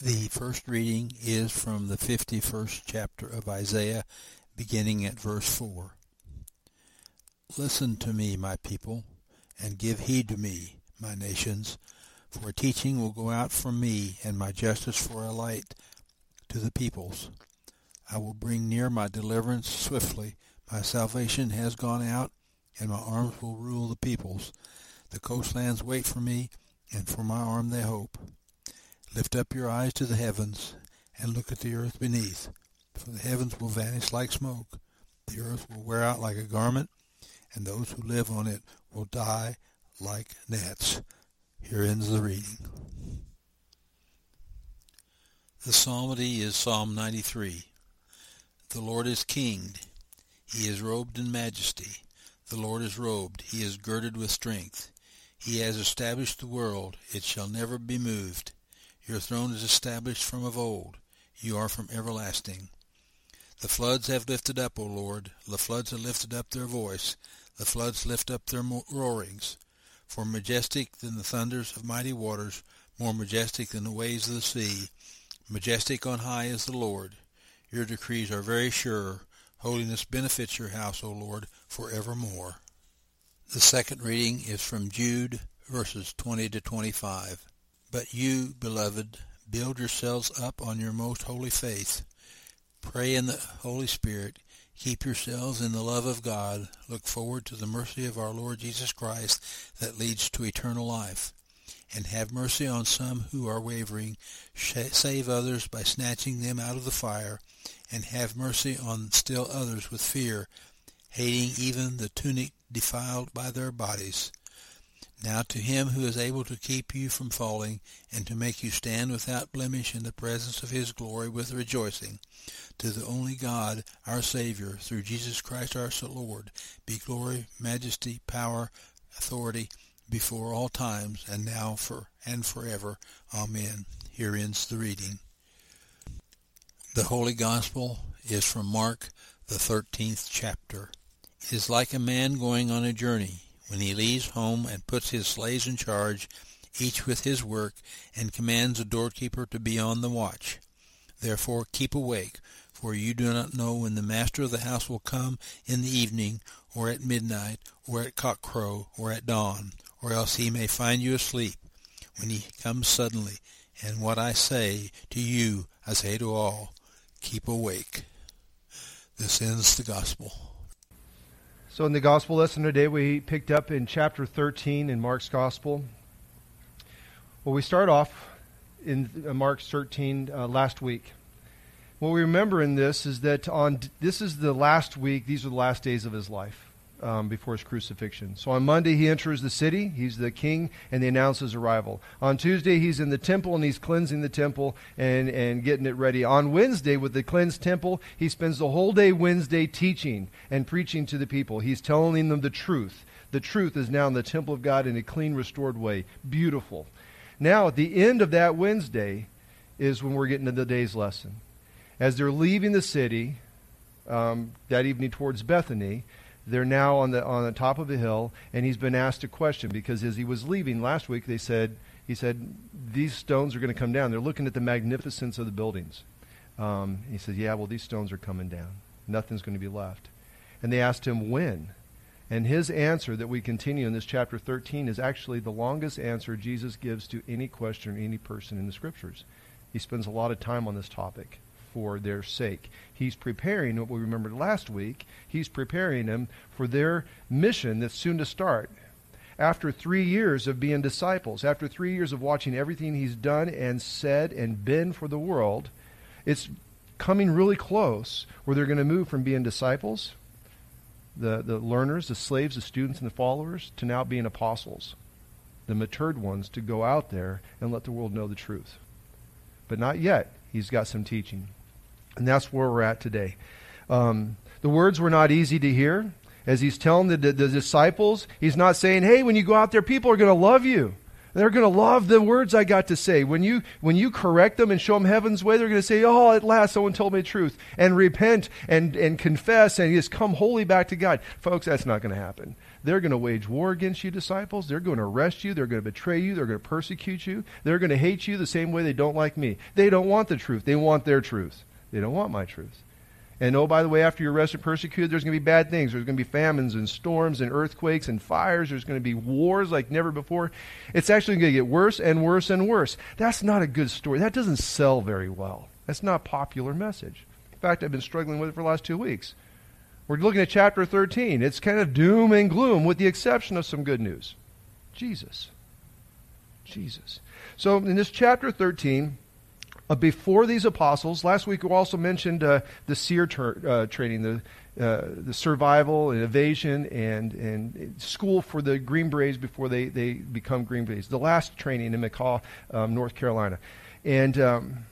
The first reading is from the 51st chapter of Isaiah, beginning at verse 4. Listen to me, my people, and give heed to me, my nations, for teaching will go out from me, and my justice for a light to the peoples. I will bring near my deliverance swiftly. My salvation has gone out, and my arms will rule the peoples. The coastlands wait for me, and for my arm they hope. Lift up your eyes to the heavens, and look at the earth beneath. For the heavens will vanish like smoke, the earth will wear out like a garment, and those who live on it will die like gnats. Here ends the reading. The psalmody is Psalm 93. The Lord is king. He is robed in majesty. The Lord is robed. He is girded with strength. He has established the world. It shall never be moved. Your throne is established from of old. You are from everlasting. The floods have lifted up, O Lord. The floods have lifted up their voice. The floods lift up their roarings. For majestic than the thunders of mighty waters, more majestic than the waves of the sea, majestic on high is the Lord. Your decrees are very sure. Holiness benefits your house, O Lord, for evermore. The second reading is from Jude, verses 20 to 25. But you, beloved, build yourselves up on your most holy faith. Pray in the Holy Spirit. Keep yourselves in the love of God. Look forward to the mercy of our Lord Jesus Christ that leads to eternal life. And have mercy on some who are wavering. Save others by snatching them out of the fire. And have mercy on still others with fear, hating even the tunic defiled by their bodies. Now to him who is able to keep you from falling, and to make you stand without blemish in the presence of his glory with rejoicing, to the only God, our Savior, through Jesus Christ our Lord, be glory, majesty, power, authority, before all times, and now for and forever. Amen. Here ends the reading. The Holy Gospel is from Mark, the thirteenth chapter. It is like a man going on a journey when he leaves home and puts his slaves in charge, each with his work, and commands the doorkeeper to be on the watch. Therefore keep awake, for you do not know when the master of the house will come in the evening, or at midnight, or at cockcrow, or at dawn, or else he may find you asleep, when he comes suddenly. And what I say to you, I say to all, keep awake. This ends the gospel. So, in the gospel lesson today, we picked up in chapter 13 in Mark's gospel. Well, we start off in uh, Mark 13 uh, last week. What we remember in this is that on this is the last week, these are the last days of his life um, before his crucifixion. So on Monday, he enters the city. He's the king, and they announce his arrival. On Tuesday, he's in the temple, and he's cleansing the temple and, and getting it ready. On Wednesday, with the cleansed temple, he spends the whole day Wednesday teaching and preaching to the people. He's telling them the truth. The truth is now in the temple of God in a clean, restored way. Beautiful. Now, at the end of that Wednesday is when we're getting to the day's lesson. As they're leaving the city um, that evening towards Bethany, they're now on the on the top of a hill, and he's been asked a question because as he was leaving last week, they said he said these stones are going to come down. They're looking at the magnificence of the buildings. Um, he said, "Yeah, well, these stones are coming down. Nothing's going to be left." And they asked him when. And his answer that we continue in this chapter 13 is actually the longest answer Jesus gives to any question or any person in the scriptures. He spends a lot of time on this topic for their sake. He's preparing what we remembered last week. He's preparing them for their mission that's soon to start. After three years of being disciples, after three years of watching everything he's done and said and been for the world, it's coming really close where they're going to move from being disciples, the, the learners, the slaves, the students, and the followers, to now being apostles, the matured ones, to go out there and let the world know the truth. But not yet. He's got some teaching. And that's where we're at today. Um, the words were not easy to hear. As he's telling the, the, the disciples, he's not saying, hey, when you go out there, people are going to love you. They're going to love the words I got to say. When you, when you correct them and show them heaven's way, they're going to say, Oh, at last someone told me the truth. And repent and, and confess and just come wholly back to God. Folks, that's not going to happen. They're going to wage war against you, disciples. They're going to arrest you. They're going to betray you. They're going to persecute you. They're going to hate you the same way they don't like me. They don't want the truth. They want their truth. They don't want my truth. And oh, by the way, after you're arrested and persecuted, there's going to be bad things. There's going to be famines and storms and earthquakes and fires. There's going to be wars like never before. It's actually going to get worse and worse and worse. That's not a good story. That doesn't sell very well. That's not a popular message. In fact, I've been struggling with it for the last two weeks. We're looking at chapter 13. It's kind of doom and gloom with the exception of some good news. Jesus. Jesus. So in this chapter 13, uh, before these apostles, last week we also mentioned uh, the SERE ter- uh, training, the, uh, the survival and evasion and, and school for the Green Berets before they, they become Green Berets. The last training in Mackall, um, North Carolina. And um,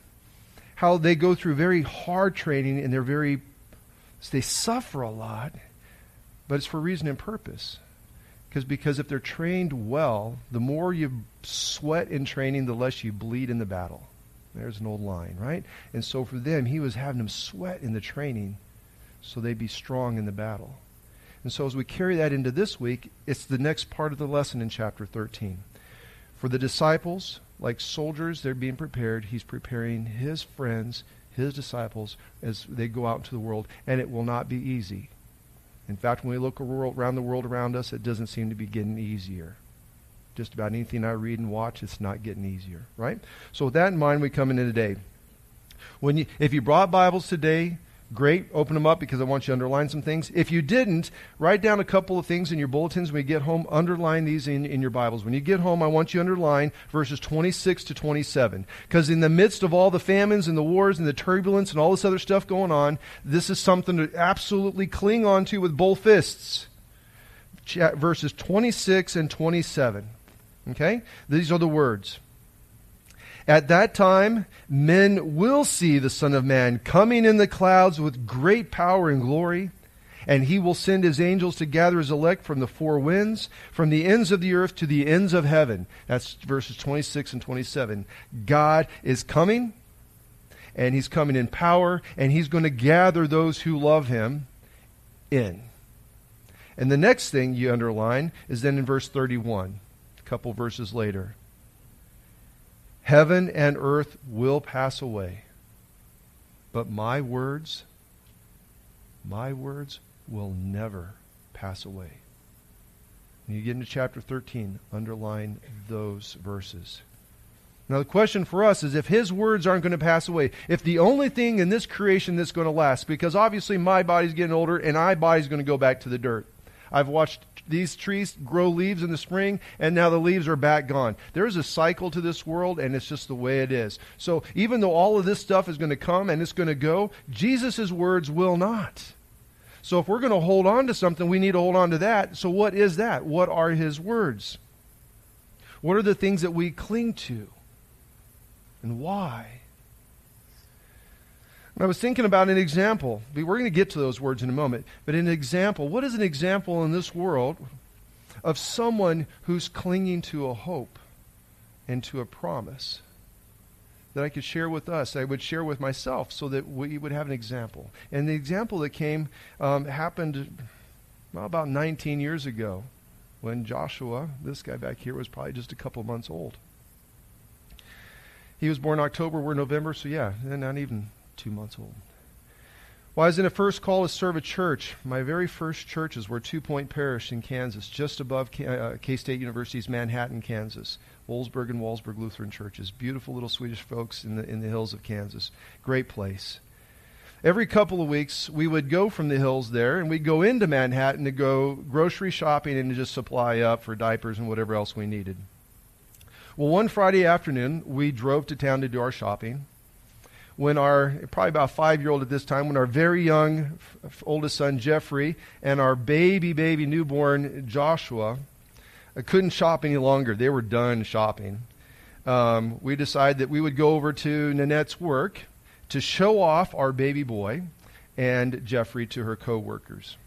how they go through very hard training and they're very they suffer a lot, but it's for reason and purpose. Because because if they're trained well, the more you sweat in training, the less you bleed in the battle. There's an old line, right? And so for them, he was having them sweat in the training so they'd be strong in the battle. And so as we carry that into this week, it's the next part of the lesson in chapter 13. For the disciples, like soldiers, they're being prepared. He's preparing his friends, his disciples as they go out into the world, and it will not be easy. In fact, when we look around the world around us, it doesn't seem to be getting easier. Just about anything I read and watch, it's not getting easier, right? So with that in mind, we come into today. When you, if you brought Bibles today, Great. Open them up because I want you to underline some things. If you didn't, write down a couple of things in your bulletins when you get home. Underline these in, in your Bibles. When you get home, I want you to underline verses 26 to 27. Because in the midst of all the famines and the wars and the turbulence and all this other stuff going on, this is something to absolutely cling on to with both fists. verses 26 and 27. Okay? These are the words. At that time, men will see the Son of Man coming in the clouds with great power and glory. And he will send his angels to gather his elect from the four winds, from the ends of the earth to the ends of heaven. That's verses 26 and 27. God is coming, and he's coming in power, and he's going to gather those who love him in. And the next thing you underline is then in verse 31, a couple verses later. Heaven and earth will pass away, but my words, my words will never pass away. When you get into chapter 13, underline those verses. Now, the question for us is if his words aren't going to pass away, if the only thing in this creation that's going to last, because obviously my body's getting older and my body's going to go back to the dirt. I've watched these trees grow leaves in the spring, and now the leaves are back gone. There is a cycle to this world, and it's just the way it is. So even though all of this stuff is going to come and it's going to go, Jesus' words will not. So if we're going to hold on to something, we need to hold on to that. So what is that? What are his words? What are the things that we cling to? And why? I was thinking about an example. We're going to get to those words in a moment. But an example. What is an example in this world of someone who's clinging to a hope and to a promise that I could share with us? I would share with myself so that we would have an example. And the example that came um, happened well, about 19 years ago when Joshua, this guy back here, was probably just a couple months old. He was born October, we're November, so yeah, not even two months old. Well, I was in a first call to serve a church. My very first churches were Two Point Parish in Kansas, just above uh, K State University's Manhattan, Kansas. Olsburg and Walsburg Lutheran churches. Beautiful little Swedish folks in the, in the hills of Kansas. Great place. Every couple of weeks, we would go from the hills there and we'd go into Manhattan to go grocery shopping and to just supply up for diapers and whatever else we needed. Well, one Friday afternoon, we drove to town to do our shopping when our, probably about five year old at this time, when our very young oldest son, Jeffrey, and our baby, baby newborn, Joshua, uh, couldn't shop any longer. They were done shopping. Um, we decided that we would go over to Nanette's work to show off our baby boy and Jeffrey to her coworkers.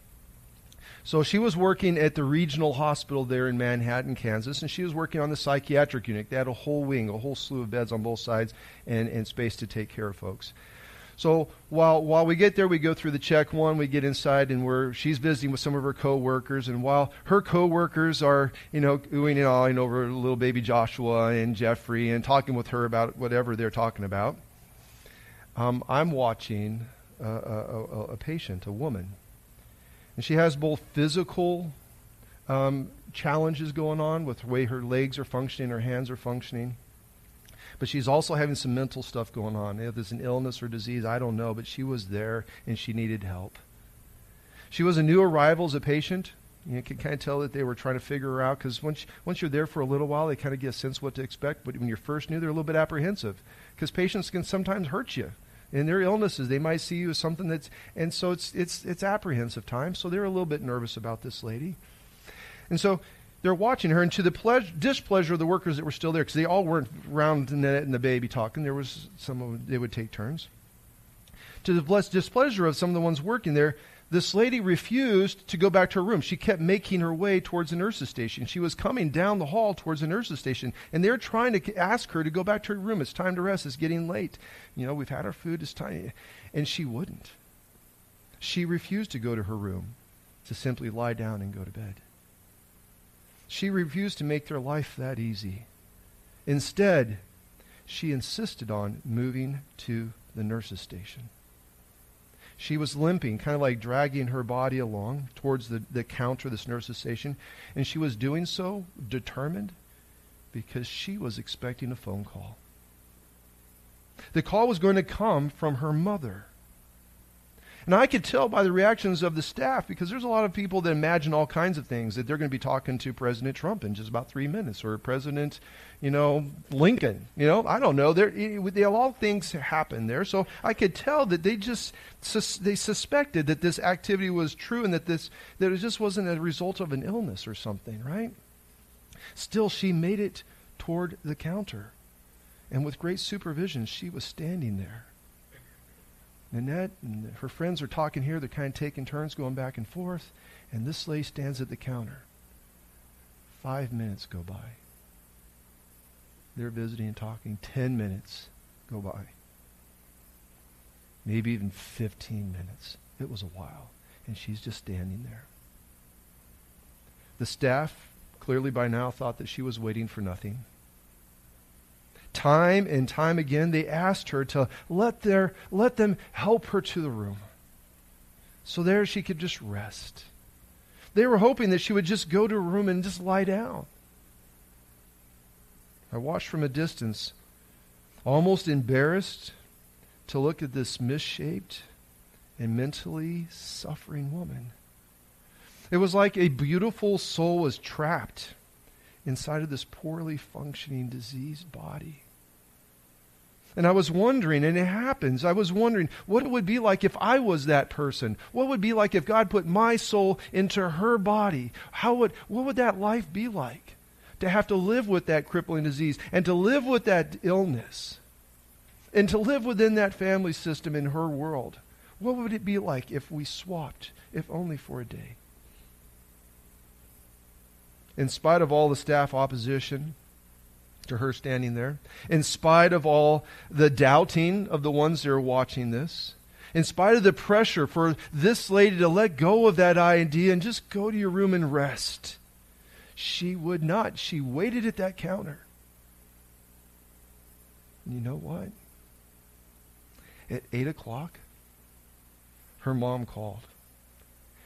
So she was working at the regional hospital there in Manhattan, Kansas, and she was working on the psychiatric unit. They had a whole wing, a whole slew of beds on both sides, and, and space to take care of folks. So while while we get there, we go through the check one. We get inside, and we're she's visiting with some of her coworkers. And while her coworkers are you know oohing and awing over little baby Joshua and Jeffrey and talking with her about whatever they're talking about, um, I'm watching a, a, a, patient, a woman, and she has both physical um, challenges going on with the way her legs are functioning, her hands are functioning. But she's also having some mental stuff going on. If there's an illness or disease, I don't know, but she was there and she needed help. She was a new arrival as a patient. You can kind of tell that they were trying to figure her out because once, once you're there for a little while, they kind of get a sense what to expect. But when you're first new, they're a little bit apprehensive because patients can sometimes hurt you in their illnesses. They might see you as something that's, and so it's, it's, it's apprehensive time. So they're a little bit nervous about this lady. And so they're watching her, and to the displeasure of the workers that were still there, because they all weren't around and the baby talking. There was some of them, they would take turns. To the displeasure of some of the ones working there, this lady refused to go back to her room. She kept making her way towards the nurse's station. She was coming down the hall towards the nurse's station, and they're trying to ask her to go back to her room. It's time to rest. It's getting late. You know, we've had our food. It's time. And she wouldn't. She refused to go to her room to simply lie down and go to bed. She refused to make their life that easy. Instead, she insisted on moving to the nurse's station. She was limping, kind of like dragging her body along towards the, the counter, this nurse's station, and she was doing so determined because she was expecting a phone call. The call was going to come from her mother. And I could tell by the reactions of the staff because there's a lot of people that imagine all kinds of things that they're going to be talking to President Trump in just about three minutes or President, you know, Lincoln. You know, I don't know. There, they all things happen there. So I could tell that they just sus- they suspected that this activity was true and that this that it just wasn't a result of an illness or something, right? Still, she made it toward the counter, and with great supervision, she was standing there. Nanette and her friends are talking here. They're kind of taking turns going back and forth. And this lady stands at the counter. Five minutes go by. They're visiting and talking. Ten minutes go by. Maybe even 15 minutes. It was a while. And she's just standing there. The staff, clearly by now, thought that she was waiting for nothing. Time and time again, they asked her to let, their, let them help her to the room. So there she could just rest. They were hoping that she would just go to a room and just lie down. I watched from a distance, almost embarrassed to look at this misshaped and mentally suffering woman. It was like a beautiful soul was trapped inside of this poorly functioning, diseased body. And I was wondering, and it happens, I was wondering what it would be like if I was that person. What would be like if God put my soul into her body? How would, what would that life be like? To have to live with that crippling disease and to live with that illness and to live within that family system in her world. What would it be like if we swapped, if only for a day? In spite of all the staff opposition, to her standing there, in spite of all the doubting of the ones that are watching this, in spite of the pressure for this lady to let go of that idea and just go to your room and rest, she would not. She waited at that counter. And you know what? At 8 o'clock, her mom called.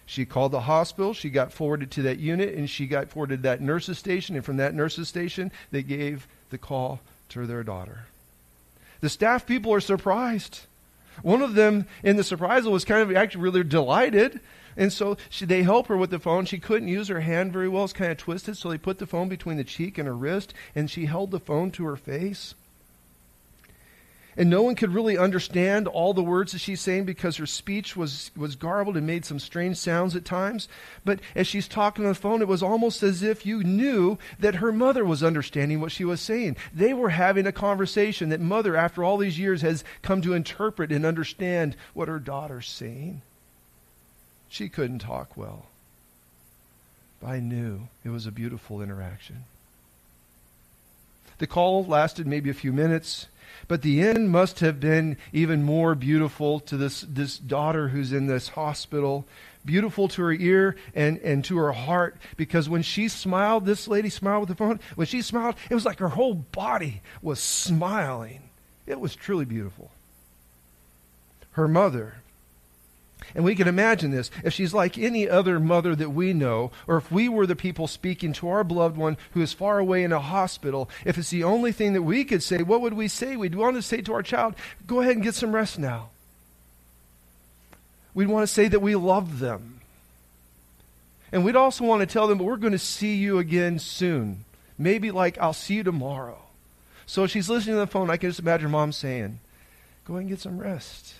She called the hospital. She got forwarded to that unit, and she got forwarded to that nurse's station. And from that nurse's station, they gave the call to their daughter. The staff people are surprised. One of them in the surprisal was kind of actually really delighted. And so she, they help her with the phone. She couldn't use her hand very well. It's kind of twisted. So they put the phone between the cheek and her wrist, and she held the phone to her face. And no one could really understand all the words that she's saying because her speech was, was garbled and made some strange sounds at times. But as she's talking on the phone, it was almost as if you knew that her mother was understanding what she was saying. They were having a conversation that mother, after all these years, has come to interpret and understand what her daughter's saying. She couldn't talk well. But I knew it was a beautiful interaction. The call lasted maybe a few minutes, but the end must have been even more beautiful to this, this daughter who's in this hospital. Beautiful to her ear and, and to her heart because when she smiled, this lady smiled with the phone, when she smiled, it was like her whole body was smiling. It was truly beautiful. Her mother, and we can imagine this. If she's like any other mother that we know, or if we were the people speaking to our beloved one who is far away in a hospital, if it's the only thing that we could say, what would we say? We'd want to say to our child, go ahead and get some rest now. We'd want to say that we love them. And we'd also want to tell them, but we're going to see you again soon. Maybe like, I'll see you tomorrow. So if she's listening to the phone. I can just imagine mom saying, go ahead and get some rest.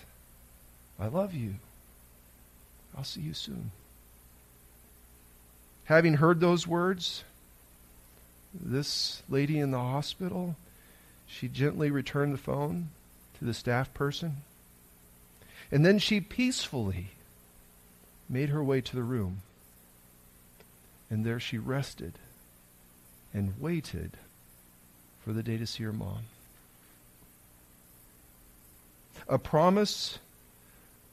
I love you. I'll see you soon. Having heard those words, this lady in the hospital, she gently returned the phone to the staff person. And then she peacefully made her way to the room. And there she rested and waited for the day to see her mom. A promise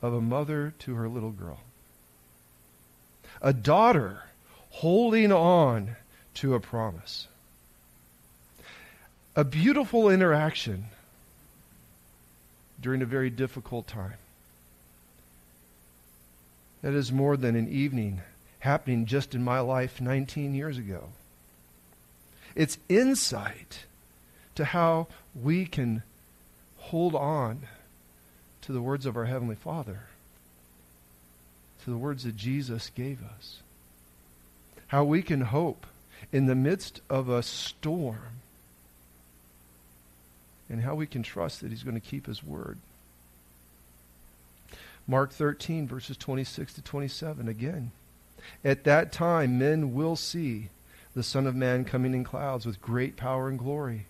of a mother to her little girl a daughter holding on to a promise. A beautiful interaction during a very difficult time. That is more than an evening happening just in my life 19 years ago. It's insight to how we can hold on to the words of our Heavenly Father to the words that Jesus gave us. How we can hope in the midst of a storm. And how we can trust that He's going to keep His word. Mark 13, verses 26 to 27, again. At that time, men will see the Son of Man coming in clouds with great power and glory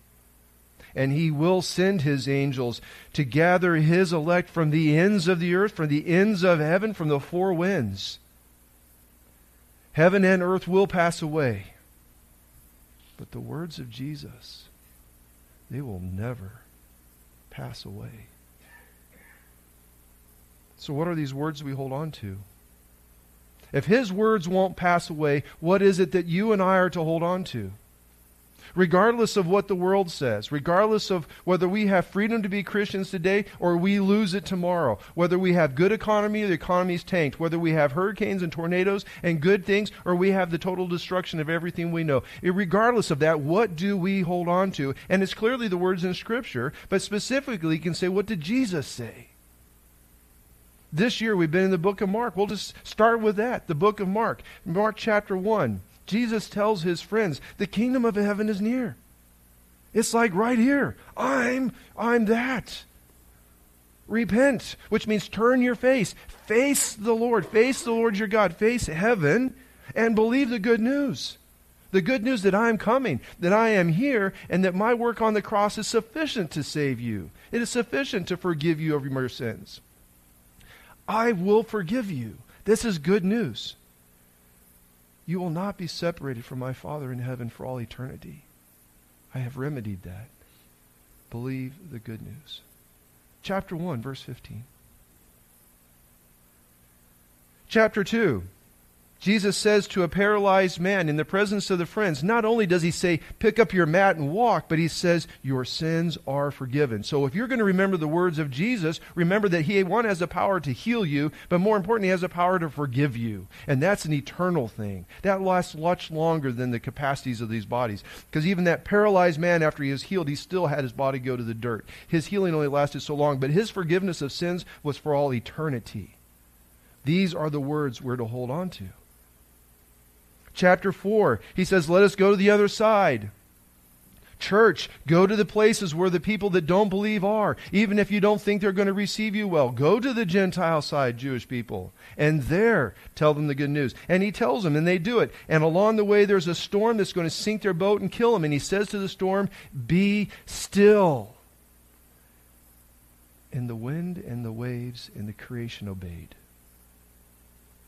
and he will send his angels to gather his elect from the ends of the earth, from the ends of heaven, from the four winds. Heaven and earth will pass away, but the words of Jesus, they will never pass away. So, what are these words we hold on to? If his words won't pass away, what is it that you and I are to hold on to? Regardless of what the world says, regardless of whether we have freedom to be Christians today or we lose it tomorrow, whether we have good economy or the economy's tanked, whether we have hurricanes and tornadoes and good things or we have the total destruction of everything we know. Regardless of that, what do we hold on to? And it's clearly the words in Scripture, but specifically you can say, what did Jesus say? This year we've been in the book of Mark. We'll just start with that, the book of Mark. Mark chapter 1. Jesus tells his friends, the kingdom of heaven is near. It's like right here. I'm I'm that. Repent, which means turn your face. Face the Lord. Face the Lord your God. Face heaven and believe the good news. The good news that I am coming, that I am here, and that my work on the cross is sufficient to save you. It is sufficient to forgive you of your sins. I will forgive you. This is good news. You will not be separated from my Father in heaven for all eternity. I have remedied that. Believe the good news. Chapter 1, verse 15. Chapter 2, Jesus says to a paralyzed man in the presence of the friends, not only does he say, pick up your mat and walk, but he says, your sins are forgiven. So if you're going to remember the words of Jesus, remember that he, one, has the power to heal you, but more importantly, he has the power to forgive you. And that's an eternal thing. That lasts much longer than the capacities of these bodies. Because even that paralyzed man, after he was healed, he still had his body go to the dirt. His healing only lasted so long, but his forgiveness of sins was for all eternity. These are the words we're to hold on to chapter 4. He says, Let us go to the other side. Church, go to the places where the people that don't believe are. Even if you don't think they're going to receive you well, go to the Gentile side, Jewish people, and there tell them the good news. And he tells them, and they do it. And along the way, there's a storm that's going to sink their boat and kill them. And he says to the storm, Be still. And the wind and the waves and the creation obeyed.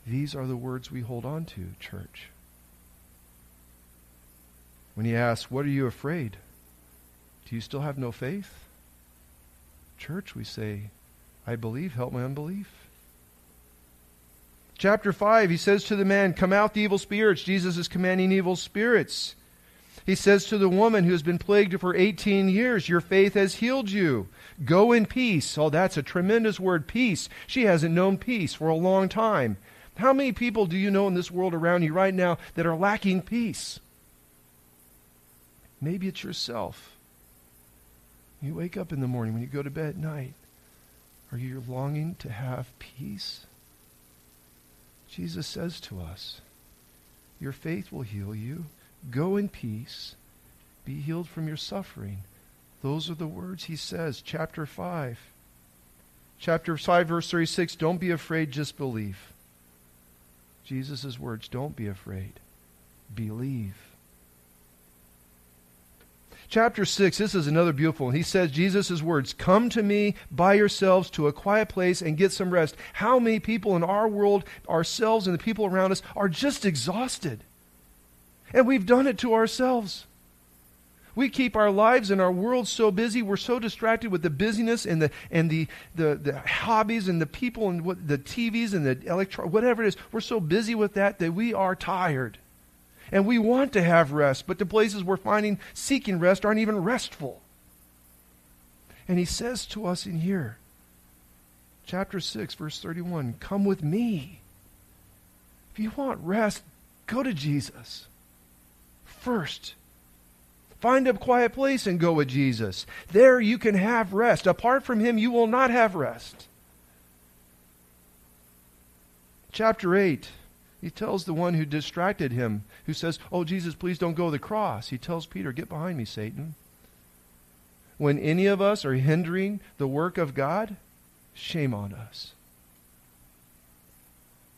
These are the words we hold on to, church when he asks, What are you afraid? Do you still have no faith? Church, we say, I believe, help my unbelief. Chapter 5, he says to the man, Come out, the evil spirits. Jesus is commanding evil spirits. He says to the woman who has been plagued for 18 years, Your faith has healed you. Go in peace. Oh, that's a tremendous word, peace. She hasn't known peace for a long time. How many people do you know in this world around you right now that are lacking peace? Maybe it's yourself. You wake up in the morning, when you go to bed at night, are you longing to have peace? Jesus says to us, Your faith will heal you. Go in peace. Be healed from your suffering. Those are the words he says, chapter 5. Chapter 5, verse 36 Don't be afraid, just believe. Jesus' words, don't be afraid. Believe. Chapter 6, this is another beautiful one. He says, Jesus' words, Come to me by yourselves to a quiet place and get some rest. How many people in our world, ourselves and the people around us, are just exhausted? And we've done it to ourselves. We keep our lives and our world so busy. We're so distracted with the busyness and the and the the, the hobbies and the people and what, the TVs and the electro whatever it is. We're so busy with that that we are tired, and we want to have rest, but the places we're finding seeking rest aren't even restful. And he says to us in here, chapter six, verse thirty-one, "Come with me." If you want rest, go to Jesus first. Find a quiet place and go with Jesus. There you can have rest. Apart from Him, you will not have rest. Chapter 8, he tells the one who distracted him, who says, Oh, Jesus, please don't go to the cross. He tells Peter, Get behind me, Satan. When any of us are hindering the work of God, shame on us.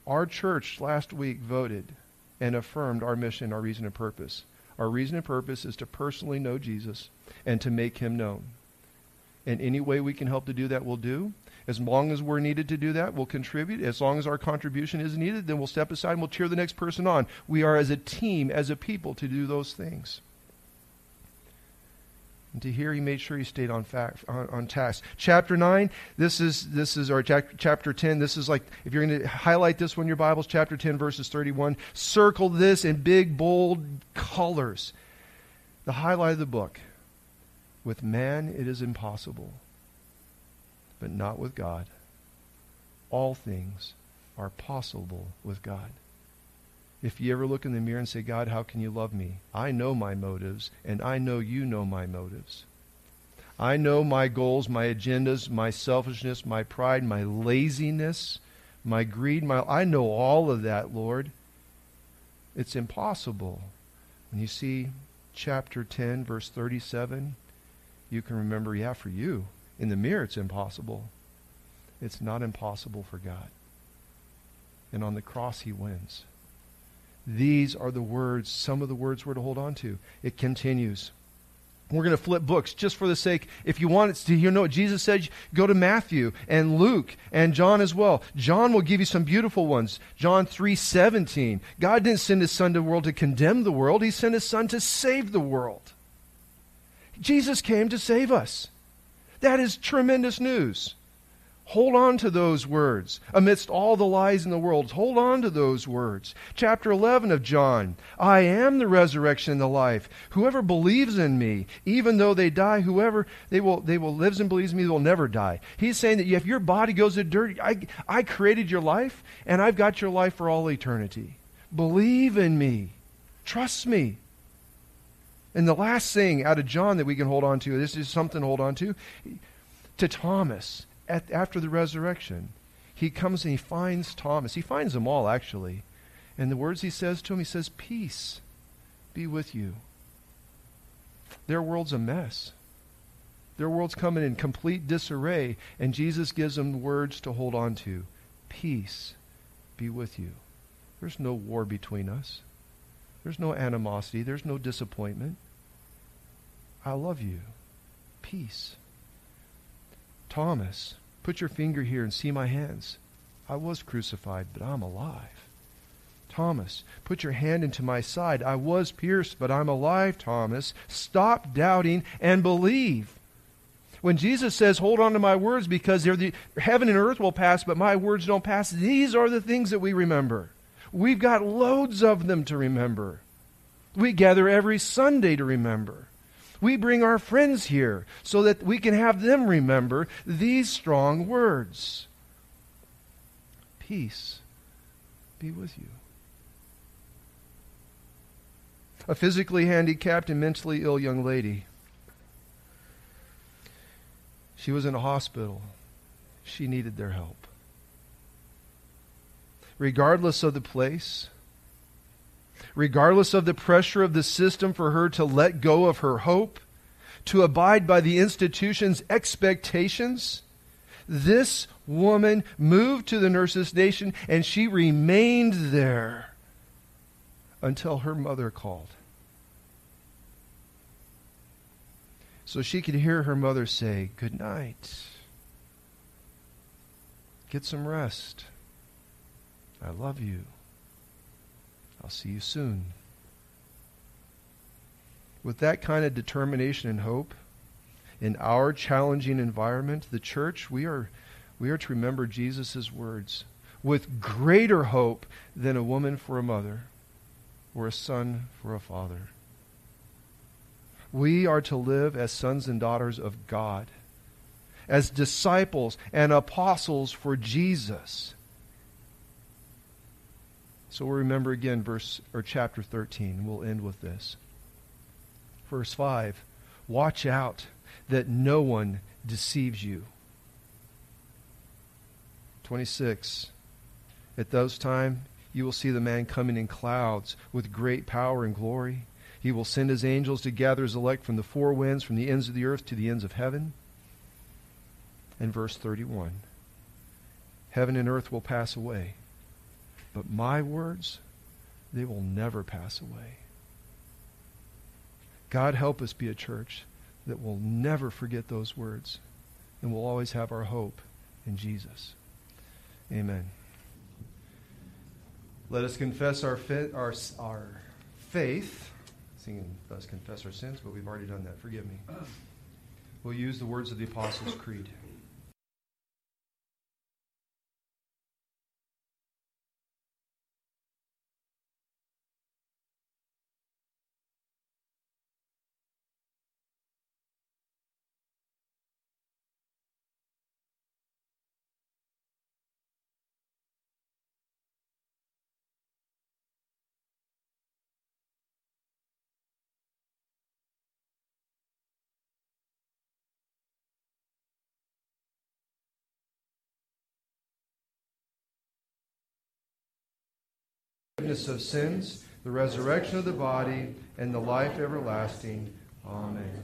Our church last week voted and affirmed our mission, our reason and purpose. Our reason and purpose is to personally know Jesus and to make him known. And any way we can help to do that, we'll do. As long as we're needed to do that, we'll contribute. As long as our contribution is needed, then we'll step aside and we'll cheer the next person on. We are as a team, as a people, to do those things. And to hear, he made sure he stayed on, fact, on, on task. Chapter 9, this is, this is our chapter 10. This is like, if you're going to highlight this one your Bibles, chapter 10, verses 31, circle this in big, bold colors. The highlight of the book. With man it is impossible, but not with God. All things are possible with God. If you ever look in the mirror and say, God, how can you love me? I know my motives, and I know you know my motives. I know my goals, my agendas, my selfishness, my pride, my laziness, my greed, my I know all of that, Lord. It's impossible. When you see chapter 10 verse 37, you can remember, yeah, for you. In the mirror it's impossible. It's not impossible for God. And on the cross he wins. These are the words, some of the words we're to hold on to. It continues. We're going to flip books just for the sake. If you want to hear know what Jesus said, go to Matthew and Luke and John as well. John will give you some beautiful ones. John 3:17. God didn't send his son to the world to condemn the world. He sent his son to save the world. Jesus came to save us. That is tremendous news. Hold on to those words. Amidst all the lies in the world, hold on to those words. Chapter 11 of John I am the resurrection and the life. Whoever believes in me, even though they die, whoever they will, they will lives and believes in me, will never die. He's saying that if your body goes to dirt, I, I created your life, and I've got your life for all eternity. Believe in me. Trust me. And the last thing out of John that we can hold on to, this is something to hold on to, to Thomas at, after the resurrection, he comes and he finds Thomas. He finds them all, actually. And the words he says to him, he says, Peace be with you. Their world's a mess. Their world's coming in complete disarray, and Jesus gives them words to hold on to. Peace be with you. There's no war between us. There's no animosity. There's no disappointment. I love you. Peace. Thomas, put your finger here and see my hands. I was crucified, but I'm alive. Thomas, put your hand into my side. I was pierced, but I'm alive, Thomas. Stop doubting and believe. When Jesus says, Hold on to my words because they're the, heaven and earth will pass, but my words don't pass, these are the things that we remember. We've got loads of them to remember. We gather every Sunday to remember. We bring our friends here so that we can have them remember these strong words. Peace be with you. A physically handicapped and mentally ill young lady. She was in a hospital. She needed their help. Regardless of the place, regardless of the pressure of the system for her to let go of her hope, to abide by the institution's expectations, this woman moved to the nurse's station and she remained there until her mother called. So she could hear her mother say, Good night. Get some rest. I love you. I'll see you soon. With that kind of determination and hope, in our challenging environment, the church, we are, we are to remember Jesus' words with greater hope than a woman for a mother or a son for a father. We are to live as sons and daughters of God, as disciples and apostles for Jesus. So we'll remember again verse or chapter 13. We'll end with this. Verse 5. Watch out that no one deceives you. 26. At those time you will see the man coming in clouds with great power and glory. He will send his angels to gather his elect from the four winds, from the ends of the earth to the ends of heaven. And verse 31. Heaven and earth will pass away, but my words, they will never pass away. God help us be a church that will never forget those words and will always have our hope in Jesus. Amen. Let us confess our, our, our faith. Singing, thus confess our sins, but we've already done that. Forgive me. We'll use the words of the Apostles' Creed. Forgiveness of sins, the resurrection of the body, and the life everlasting. Amen.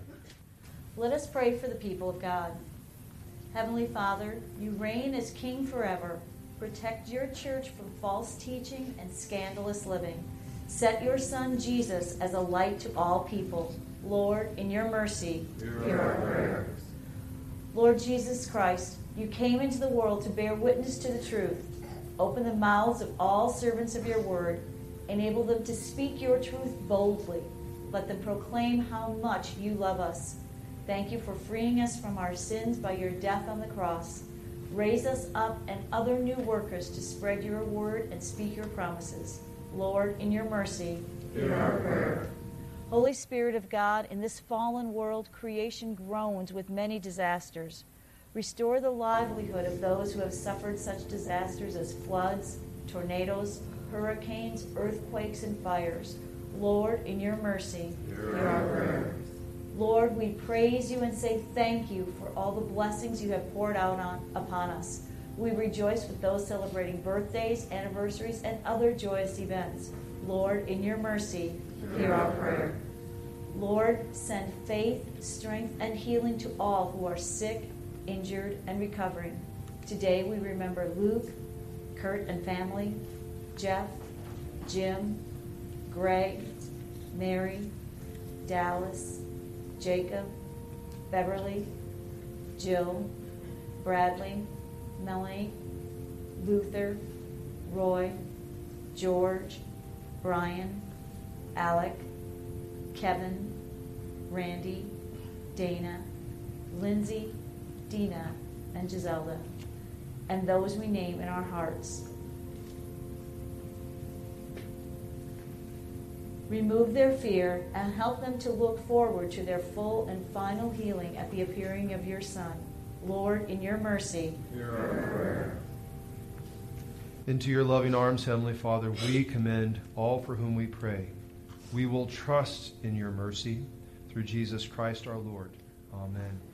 Let us pray for the people of God. Heavenly Father, you reign as King forever. Protect your church from false teaching and scandalous living. Set your Son Jesus as a light to all people. Lord, in your mercy, hear our prayer. Lord Jesus Christ, you came into the world to bear witness to the truth Open the mouths of all servants of your word. Enable them to speak your truth boldly. Let them proclaim how much you love us. Thank you for freeing us from our sins by your death on the cross. Raise us up and other new workers to spread your word and speak your promises. Lord, in your mercy, hear our prayer. Holy Spirit of God, in this fallen world, creation groans with many disasters. Restore the livelihood of those who have suffered such disasters as floods, tornadoes, hurricanes, earthquakes, and fires. Lord, in your mercy, hear our prayer. Lord, we praise you and say thank you for all the blessings you have poured out on, upon us. We rejoice with those celebrating birthdays, anniversaries, and other joyous events. Lord, in your mercy, hear our prayer. Lord, send faith, strength, and healing to all who are sick injured, and recovering. Today we remember Luke, Kurt and family, Jeff, Jim, Greg, Mary, Dallas, Jacob, Beverly, Jill, Bradley, Melanie, Luther, Roy, George, Brian, Alec, Kevin, Randy, Dana, Lindsay, Dina, and Giselda, and those we name in our hearts. Remove their fear and help them to look forward to their full and final healing at the appearing of your Son. Lord, in your mercy, Hear our prayer. Into your loving arms, Heavenly Father, we commend all for whom we pray. We will trust in your mercy through Jesus Christ our Lord. Amen.